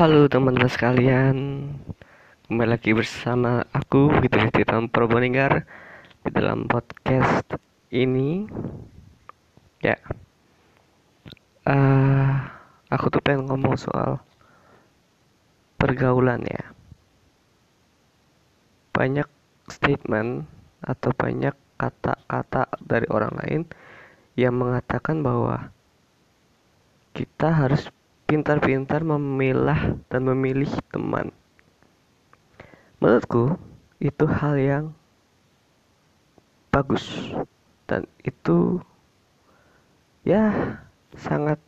Halo teman-teman sekalian, kembali lagi bersama aku gitu di dalam Probolinggar di dalam podcast ini. Ya, uh, aku tuh pengen ngomong soal pergaulan ya. Banyak statement atau banyak kata-kata dari orang lain yang mengatakan bahwa kita harus pintar-pintar memilah dan memilih teman. Menurutku, itu hal yang bagus dan itu ya sangat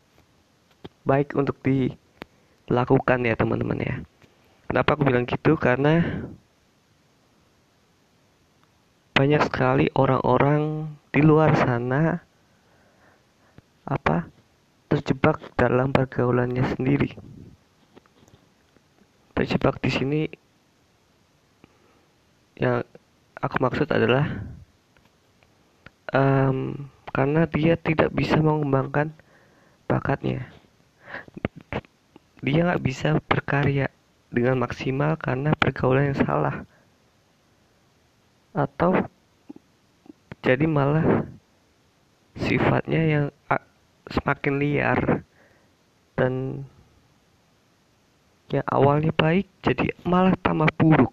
baik untuk dilakukan ya teman-teman ya. Kenapa aku bilang gitu? Karena banyak sekali orang-orang di luar sana apa terjebak dalam pergaulannya sendiri. Terjebak di sini yang aku maksud adalah um, karena dia tidak bisa mengembangkan bakatnya. Dia nggak bisa berkarya dengan maksimal karena pergaulan yang salah. Atau jadi malah sifatnya yang semakin liar dan yang awalnya baik jadi malah tambah buruk.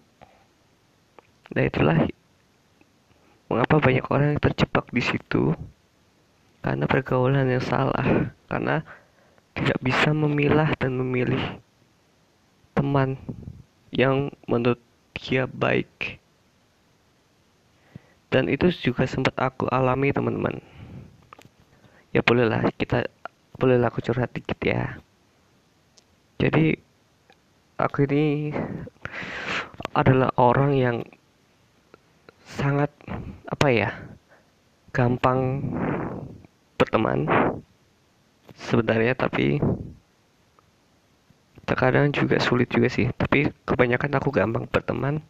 Nah itulah mengapa banyak orang yang terjebak di situ karena pergaulan yang salah, karena tidak bisa memilah dan memilih teman yang menurut dia baik. Dan itu juga sempat aku alami teman-teman ya bolehlah kita bolehlah aku curhat dikit ya. Jadi aku ini adalah orang yang sangat apa ya gampang berteman sebenarnya tapi terkadang juga sulit juga sih. Tapi kebanyakan aku gampang berteman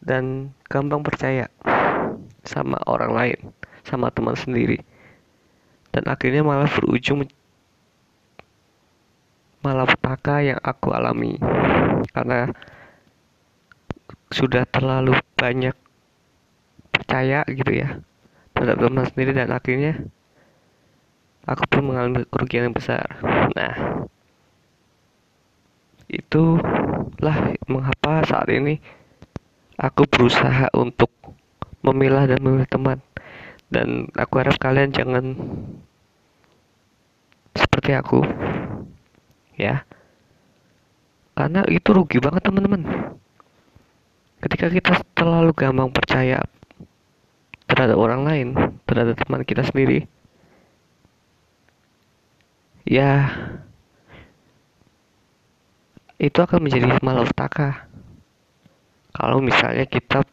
dan gampang percaya sama orang lain sama teman sendiri. Dan akhirnya malah berujung malah petaka yang aku alami. Karena sudah terlalu banyak percaya gitu ya terhadap teman sendiri dan akhirnya aku pun mengalami kerugian yang besar. Nah itulah mengapa saat ini aku berusaha untuk memilah dan memilih teman dan aku harap kalian jangan seperti aku ya. Karena itu rugi banget teman-teman. Ketika kita terlalu gampang percaya terhadap orang lain terhadap teman kita sendiri ya itu akan menjadi malapetaka. Kalau misalnya kita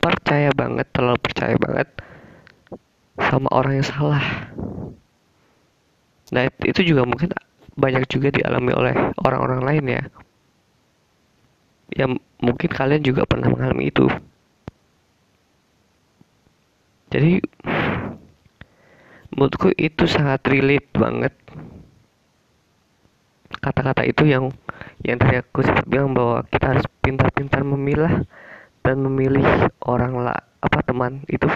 percaya banget terlalu percaya banget sama orang yang salah. Nah itu juga mungkin banyak juga dialami oleh orang-orang lain ya. Yang mungkin kalian juga pernah mengalami itu. Jadi menurutku itu sangat relate banget kata-kata itu yang yang tadi aku sempat bilang bahwa kita harus pintar-pintar memilah dan memilih orang lah apa teman itu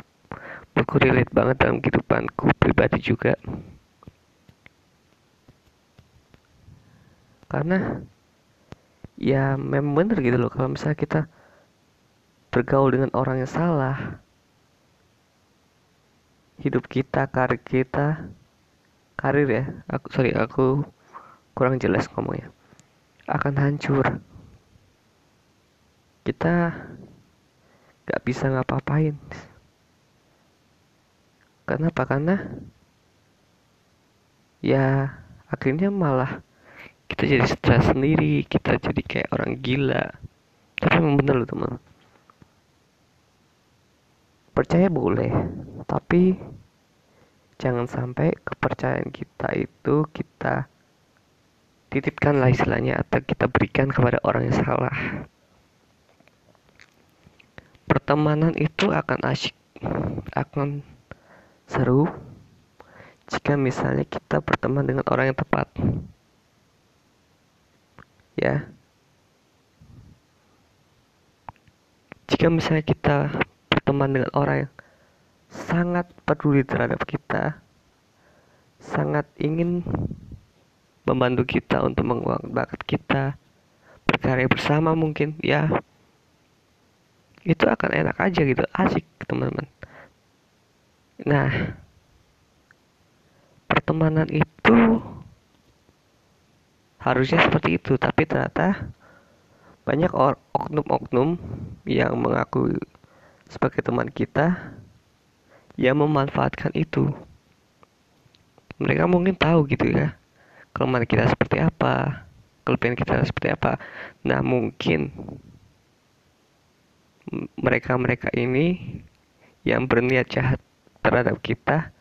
aku relate banget dalam kehidupanku pribadi juga. Karena ya memang bener gitu loh kalau misalnya kita bergaul dengan orang yang salah hidup kita karir kita karir ya aku sorry aku kurang jelas ngomongnya akan hancur. Kita gak bisa ngapa-ngapain Kenapa? Karena ya akhirnya malah kita jadi stres sendiri, kita jadi kayak orang gila. Tapi emang bener loh teman. Percaya boleh, tapi jangan sampai kepercayaan kita itu kita titipkan lah istilahnya atau kita berikan kepada orang yang salah. Pertemanan itu akan asyik, akan seru. Jika misalnya kita berteman dengan orang yang tepat. ya. Jika misalnya kita berteman dengan orang yang sangat peduli terhadap kita sangat ingin membantu kita untuk mengembangkan bakat kita berkarya bersama mungkin ya. Itu akan enak aja gitu. Asik teman-teman nah pertemanan itu harusnya seperti itu tapi ternyata banyak oknum-oknum yang mengaku sebagai teman kita yang memanfaatkan itu. Mereka mungkin tahu gitu ya kelemahan kita seperti apa kelebihan kita seperti apa. Nah mungkin mereka-mereka ini yang berniat jahat terhadap kita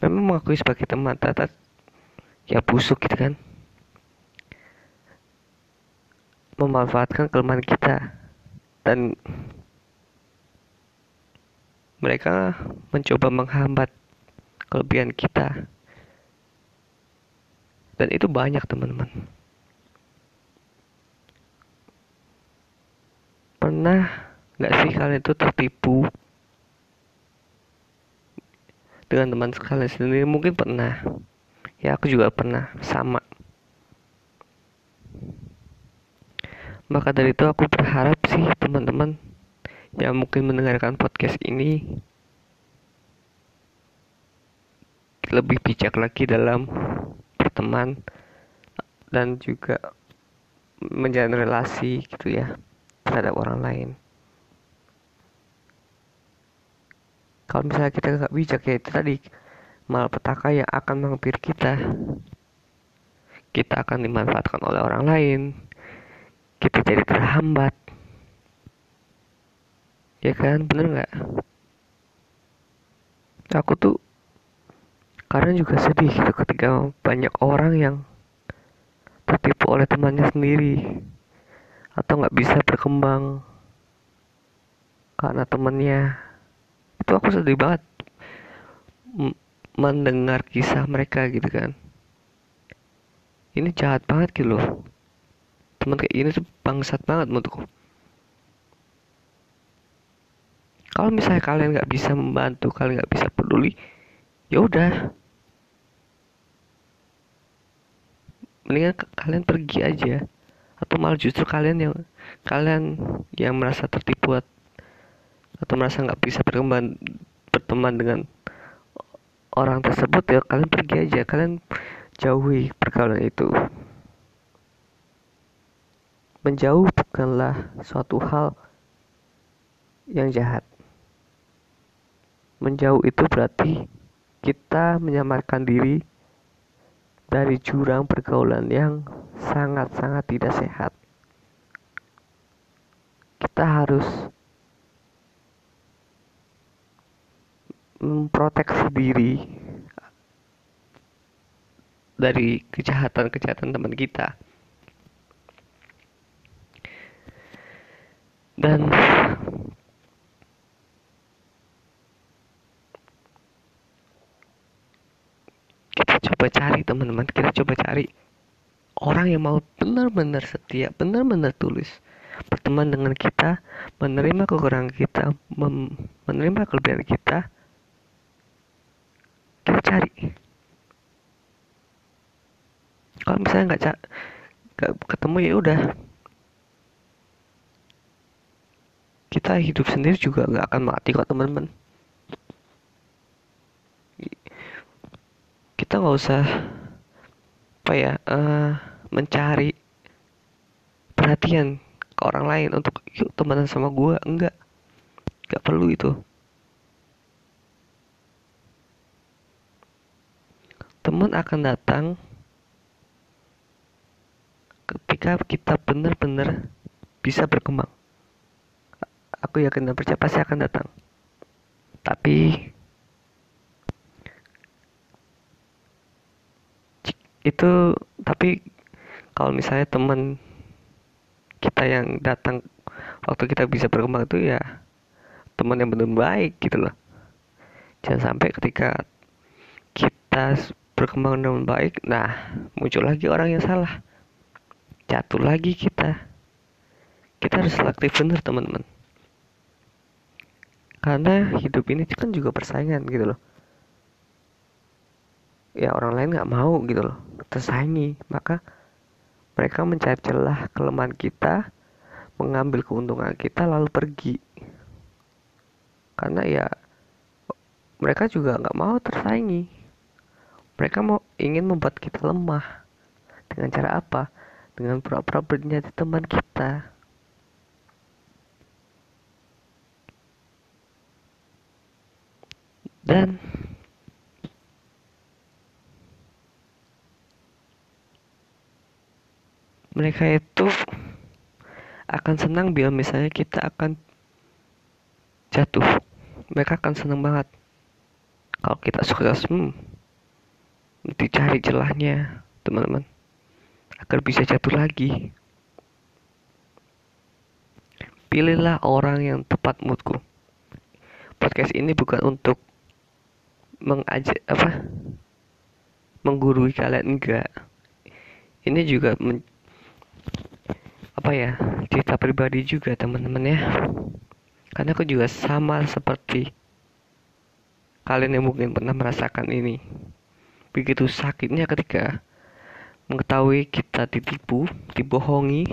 memang mengakui sebagai teman tata ya busuk gitu kan. Memanfaatkan kelemahan kita. Dan mereka mencoba menghambat kelebihan kita. Dan itu banyak teman-teman. Pernah nggak sih kalian itu tertipu dengan teman kalian sendiri. Mungkin pernah. Ya aku juga pernah. Sama. Maka dari itu aku berharap sih teman-teman yang mungkin mendengarkan podcast ini lebih bijak lagi dalam berteman dan juga menjalin relasi gitu ya terhadap orang lain kalau misalnya kita nggak bijak ya itu tadi malapetaka yang akan menghampiri kita. Kita akan dimanfaatkan oleh orang lain. Kita jadi terhambat. Ya kan? Bener nggak? Aku tuh karena juga sedih gitu ketika banyak orang yang tertipu oleh temannya sendiri atau nggak bisa berkembang karena temennya itu aku sedih banget. Mendengar kisah mereka gitu kan. Ini jahat banget gitu loh. Teman kayak ini tuh bangsat banget menurutku. Kalau misalnya kalian nggak bisa membantu kalian nggak bisa peduli ya udah. Mendingan kalian pergi aja. Atau malah justru kalian yang kalian yang merasa tertipu atau merasa nggak bisa berkembang berteman dengan orang tersebut ya kalian pergi aja kalian jauhi pergaulan itu menjauh bukanlah suatu hal yang jahat menjauh itu berarti kita menyamarkan diri dari jurang pergaulan yang sangat-sangat tidak sehat. Kita harus memproteksi diri dari kejahatan-kejahatan teman kita. Dan coba cari teman-teman kita coba cari orang yang mau benar-benar setia benar-benar tulus berteman dengan kita menerima kekurangan kita menerima kelebihan kita kita cari. Kalau misalnya nggak nggak ketemu ya udah. Kita hidup sendiri juga nggak akan mati kok teman-teman. Kita nggak usah apa ya uh, mencari perhatian ke orang lain untuk yuk temenan sama gue enggak. Nggak perlu itu teman akan datang ketika kita benar-benar bisa berkembang. Aku yakin dan percaya pasti akan datang. Tapi itu tapi kalau misalnya teman kita yang datang waktu kita bisa berkembang itu ya teman yang benar baik gitu loh. Jangan sampai ketika kita berkembang dengan baik nah muncul lagi orang yang salah. Jatuh lagi kita. Kita harus selektif bener teman-teman. Karena hidup ini kan juga persaingan gitu loh. Ya orang lain nggak mau gitu loh tersaingi. Maka mereka mencari celah kelemahan kita mengambil keuntungan kita lalu pergi. Karena ya mereka juga nggak mau tersaingi mereka mau ingin membuat kita lemah. Dengan cara apa? Dengan pura-pura menjadi teman kita. Dan mereka itu akan senang bila misalnya kita akan jatuh. Mereka akan senang banget. Kalau kita sukses hmm, dicari celahnya teman-teman agar bisa jatuh lagi. Pilihlah orang yang tepat moodku. Podcast ini bukan untuk mengajak apa menggurui kalian enggak. Ini juga men, apa ya cerita pribadi juga teman-teman ya. Karena aku juga sama seperti kalian yang mungkin pernah merasakan ini. Begitu sakitnya ketika mengetahui kita ditipu, dibohongi.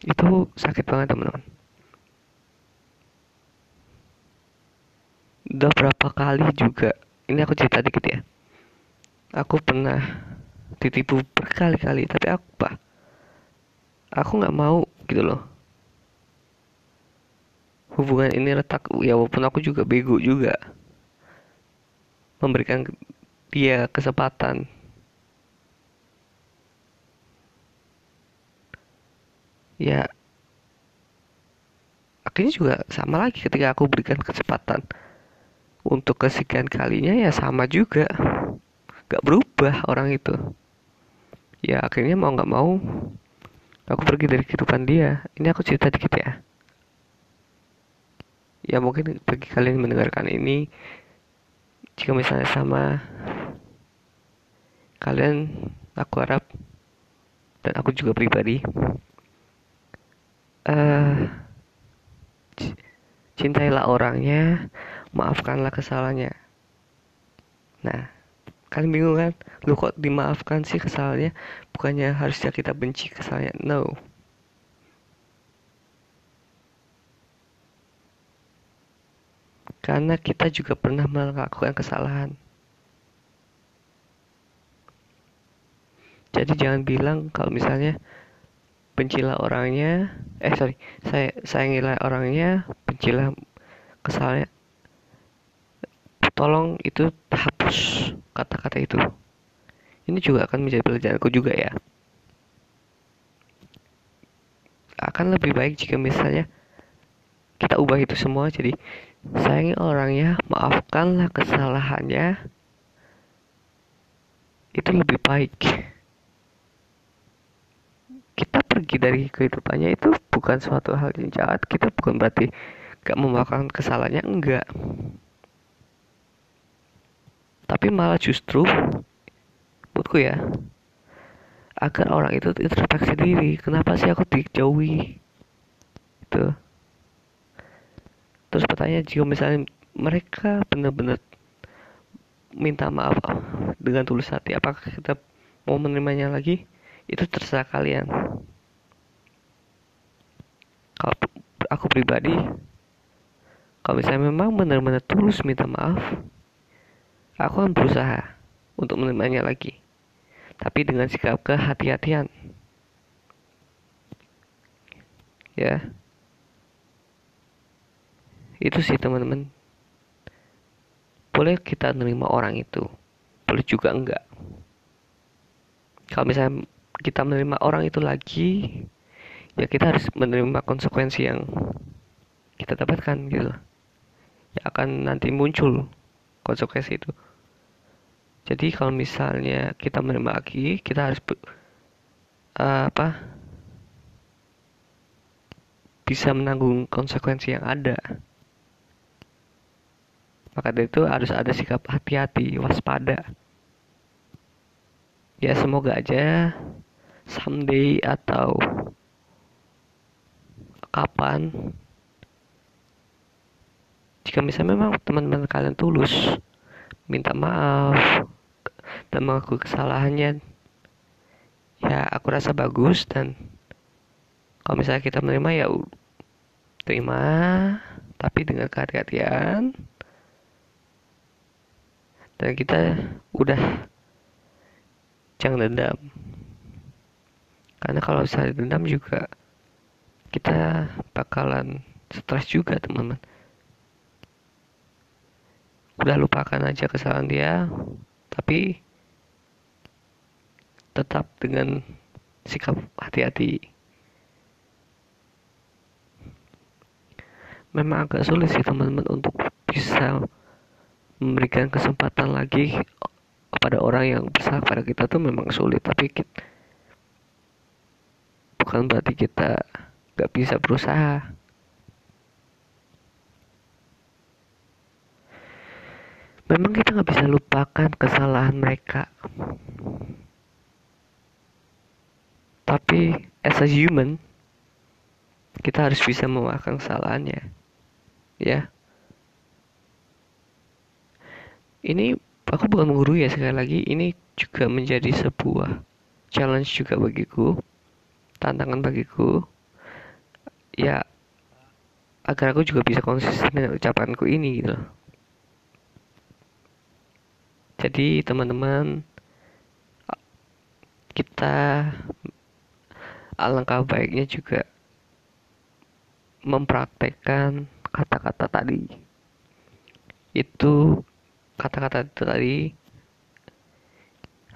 Itu sakit banget teman-teman. Udah berapa kali juga, ini aku cerita dikit ya. Aku pernah ditipu berkali-kali, tapi aku apa? Aku nggak mau gitu loh hubungan ini retak ya walaupun aku juga bego juga memberikan dia kesempatan. Ya akhirnya juga sama lagi ketika aku berikan kesempatan untuk kesekian kalinya ya sama juga. Gak berubah orang itu. Ya akhirnya mau nggak mau aku pergi dari kehidupan dia. Ini aku cerita dikit ya. Ya mungkin bagi kalian mendengarkan ini jika misalnya sama kalian aku harap dan aku juga pribadi uh, cintailah orangnya maafkanlah kesalahannya. Nah kalian bingung kan? Lu kok dimaafkan sih kesalahannya? Bukannya harusnya kita benci kesalahannya? No karena kita juga pernah melakukan kesalahan. Jadi jangan bilang kalau misalnya bencilah orangnya, eh sorry, saya sayangilah orangnya, bencilah kesalahannya. Tolong itu hapus kata-kata itu. Ini juga akan menjadi pelajaranku juga ya. Akan lebih baik jika misalnya kita ubah itu semua jadi sayangi orangnya maafkanlah kesalahannya. Itu lebih baik. Kita pergi dari kehidupannya itu bukan suatu hal yang jahat kita bukan berarti gak memaafkan kesalahannya enggak. Tapi malah justru buatku ya agar orang itu introspeksi diri kenapa sih aku dijauhi? Itu terus pertanyaan jika misalnya mereka benar-benar minta maaf dengan tulus hati apakah kita mau menerimanya lagi? Itu terserah kalian. Kalau aku pribadi kalau misalnya memang benar-benar tulus minta maaf aku akan berusaha untuk menerimanya lagi tapi dengan sikap kehati-hatian. Ya itu sih teman-teman. Boleh kita menerima orang itu? Boleh juga enggak? Kalau misalnya kita menerima orang itu lagi ya kita harus menerima konsekuensi yang kita dapatkan gitu. Ya akan nanti muncul konsekuensi itu. Jadi kalau misalnya kita menerima lagi kita harus uh, apa? Bisa menanggung konsekuensi yang ada maka dari itu harus ada sikap hati-hati, waspada. ya semoga aja someday atau kapan jika misalnya memang teman-teman kalian tulus minta maaf dan mengaku kesalahannya ya aku rasa bagus dan kalau misalnya kita menerima ya terima tapi dengan kehati-hatian dan kita udah jangan dendam. Karena kalau saya dendam juga kita bakalan stres juga teman-teman. Udah lupakan aja kesalahan dia tapi tetap dengan sikap hati-hati. Memang agak sulit sih teman-teman untuk bisa memberikan kesempatan lagi kepada orang yang bersalah pada kita tuh memang sulit tapi kita, bukan berarti kita gak bisa berusaha. Memang kita gak bisa lupakan kesalahan mereka. Tapi as a human kita harus bisa memaafkan kesalahannya ya ini aku bukan menggurui ya sekali lagi. Ini juga menjadi sebuah challenge juga bagiku tantangan bagiku. Ya agar aku juga bisa konsisten dengan ucapanku ini gitu jadi teman-teman kita alangkah baiknya juga mempraktekkan kata-kata tadi. Itu kata-kata itu tadi.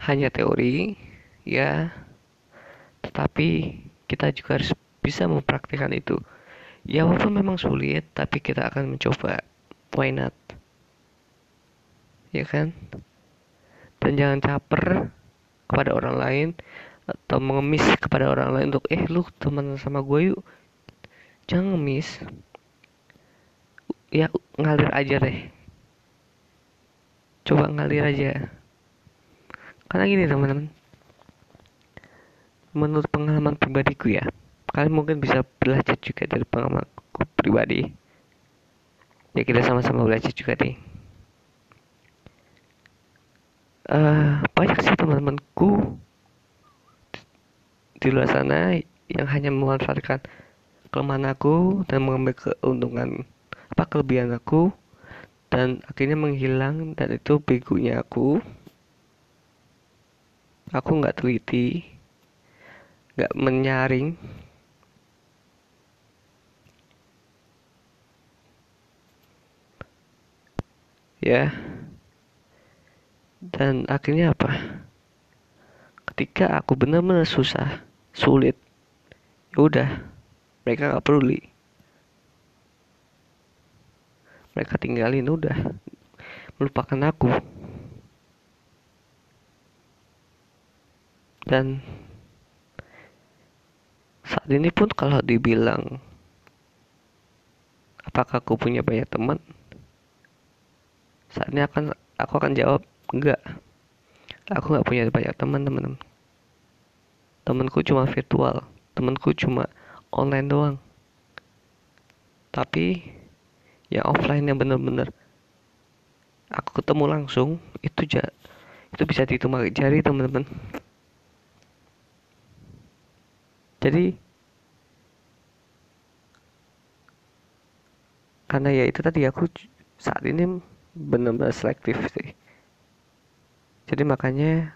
Hanya teori ya. Tetapi kita juga harus bisa mempraktikkan itu. Ya walaupun memang sulit tapi kita akan mencoba. Why not? Ya kan? Dan jangan caper kepada orang lain atau mengemis kepada orang lain untuk eh lu teman sama gue yuk. Jangan ngemis. Ya ngalir aja deh coba ngalir aja. Karena gini teman-teman. Menurut pengalaman pribadiku ya kalian mungkin bisa belajar juga dari pengalamanku pribadi. Ya kita sama-sama belajar juga nih. Uh, banyak sih teman-temanku di luar sana yang hanya memanfaatkan kelemahan aku dan mengambil keuntungan apa kelebihan aku dan akhirnya menghilang dan itu begonya aku. Aku nggak teliti nggak menyaring. Ya. Dan akhirnya apa? Ketika aku benar-benar susah sulit ya udah mereka nggak peduli mereka tinggalin udah. Melupakan aku. Dan saat ini pun kalau dibilang apakah aku punya banyak teman? Saat ini akan aku akan jawab enggak. Aku nggak punya banyak teman teman temanku cuma virtual. Temanku cuma online doang. Tapi yang offline yang bener-bener. Aku ketemu langsung itu ja itu bisa dihitung pakai jari teman-teman. Jadi karena ya itu tadi aku saat ini benar-benar selektif sih. Jadi makanya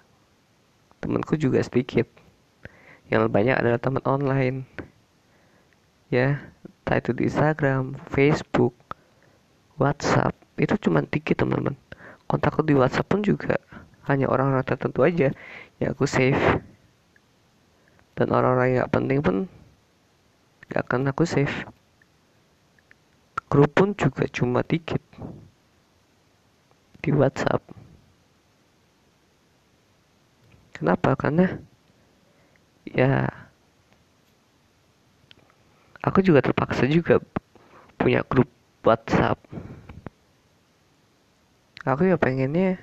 temanku juga sedikit. Yang banyak adalah teman online. Ya entah itu di Instagram Facebook WhatsApp. Itu cuma dikit teman-teman. Kontakku di WhatsApp pun juga hanya orang-orang tertentu aja yang aku save. Dan orang-orang yang gak penting pun gak akan aku save. Grup pun juga cuma dikit di WhatsApp. Kenapa? Karena ya aku juga terpaksa juga punya grup WhatsApp. Aku ya pengennya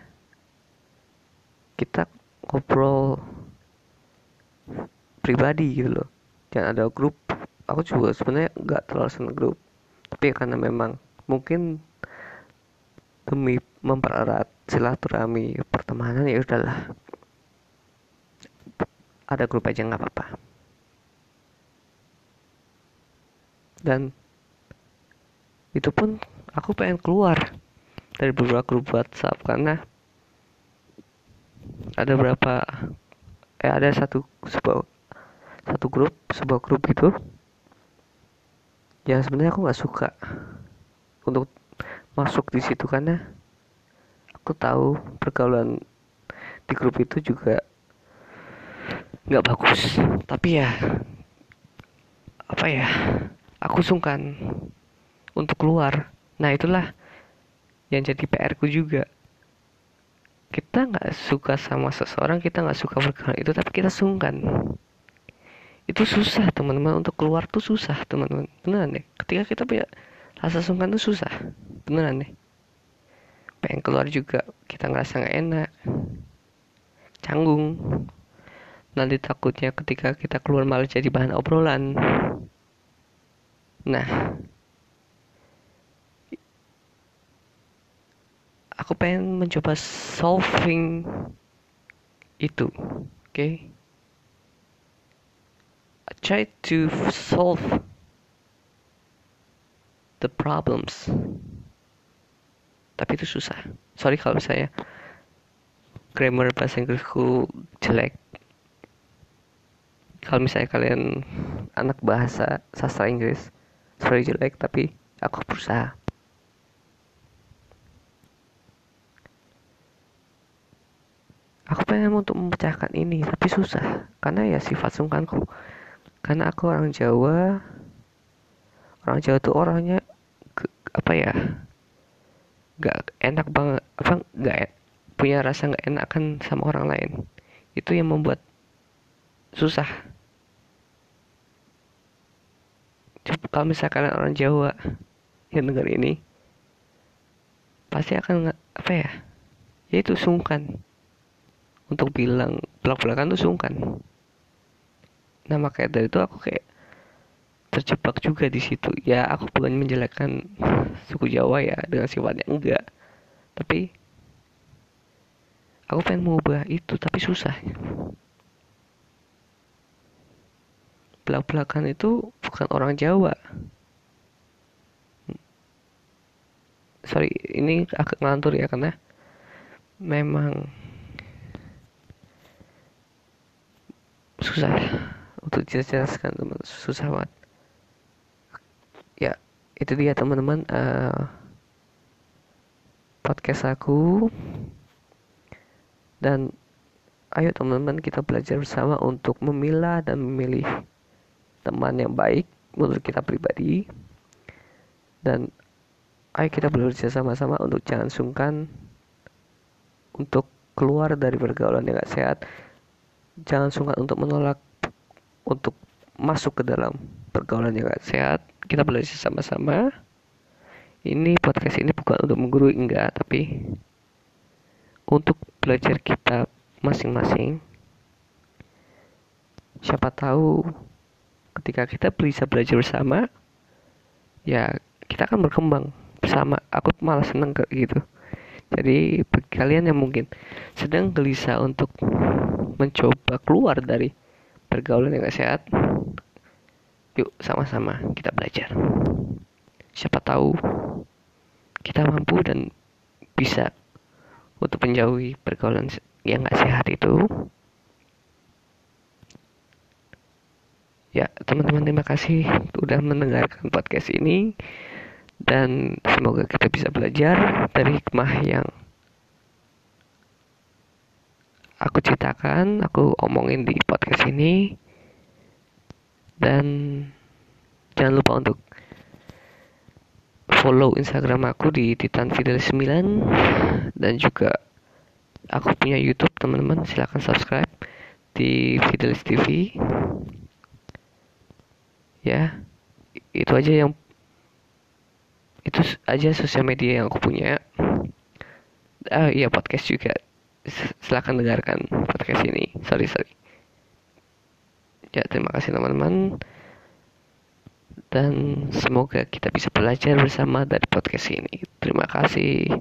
kita ngobrol pribadi gitu loh. Jangan ada grup. Aku juga sebenarnya nggak terlalu seneng grup. Tapi karena memang mungkin demi mempererat silaturahmi pertemanan ya udahlah. Ada grup aja nggak apa-apa. Dan itu pun aku pengen keluar dari beberapa grup WhatsApp karena ada berapa eh ada satu sebuah satu grup sebuah grup gitu yang sebenarnya aku nggak suka untuk masuk di situ karena aku tahu pergaulan di grup itu juga nggak bagus. Tapi ya apa ya aku sungkan untuk keluar. Nah itulah yang jadi PR ku juga. Kita nggak suka sama seseorang kita nggak suka pergaulan itu tapi kita sungkan. Itu susah teman-teman. Untuk keluar tuh susah teman-teman. Beneran deh. Ketika kita punya rasa sungkan tuh susah. Beneran deh. Pengen keluar juga kita ngerasa nggak enak. Canggung. Nanti takutnya ketika kita keluar malah jadi bahan obrolan. Nah aku pengen mencoba solving itu oke? Okay? I try to solve the problems. Tapi itu susah. Sorry kalau saya grammar bahasa Inggrisku jelek. Kalau misalnya kalian anak bahasa sastra Inggris sorry jelek tapi aku berusaha aku pengen untuk memecahkan ini tapi susah. Karena ya sifat sungkanku. Karena aku orang Jawa. Orang Jawa tuh orangnya ke, apa ya gak enak banget apa gak e, punya rasa gak enak kan sama orang lain. Itu yang membuat susah. Coba kalau misalkan orang Jawa yang dengar ini pasti akan apa ya yaitu sungkan untuk bilang belak-belakan tuh sungkan. Nah makanya dari itu aku kayak terjebak juga di situ. Ya aku bukan menjelekkan suku Jawa ya dengan sifatnya enggak. Tapi aku pengen mengubah itu tapi susah. Belak-belakan itu bukan orang Jawa. Sorry ini agak ngantur ya karena memang susah untuk dijelaskan teman susah banget. Ya itu dia teman-teman. Uh, podcast aku. Dan ayo teman-teman kita belajar bersama untuk memilah dan memilih teman yang baik menurut kita pribadi. Dan ayo kita belajar sama-sama untuk jangan sungkan untuk keluar dari pergaulan yang gak sehat jangan sungkan untuk menolak untuk masuk ke dalam pergaulan yang gak sehat. Kita belajar sama-sama. Ini podcast ini bukan untuk menggurui enggak tapi untuk belajar kita masing-masing. Siapa tahu ketika kita bisa belajar bersama ya kita akan berkembang bersama. Aku malah seneng kayak gitu. Jadi bagi kalian yang mungkin sedang gelisah untuk mencoba keluar dari pergaulan yang gak sehat. Yuk sama-sama kita belajar. Siapa tahu kita mampu dan bisa untuk menjauhi pergaulan yang gak sehat itu. Ya teman-teman terima kasih sudah mendengarkan podcast ini. Dan semoga kita bisa belajar dari hikmah yang aku ceritakan, aku omongin di podcast ini. Dan jangan lupa untuk follow Instagram aku di Titan Fidel 9 dan juga aku punya YouTube teman-teman. Silahkan subscribe di Fidelis TV ya itu aja yang itu aja sosial media yang aku punya. Ah iya podcast juga silakan dengarkan podcast ini. Sorry sorry. Ya terima kasih teman-teman. Dan semoga kita bisa belajar bersama dari podcast ini. Terima kasih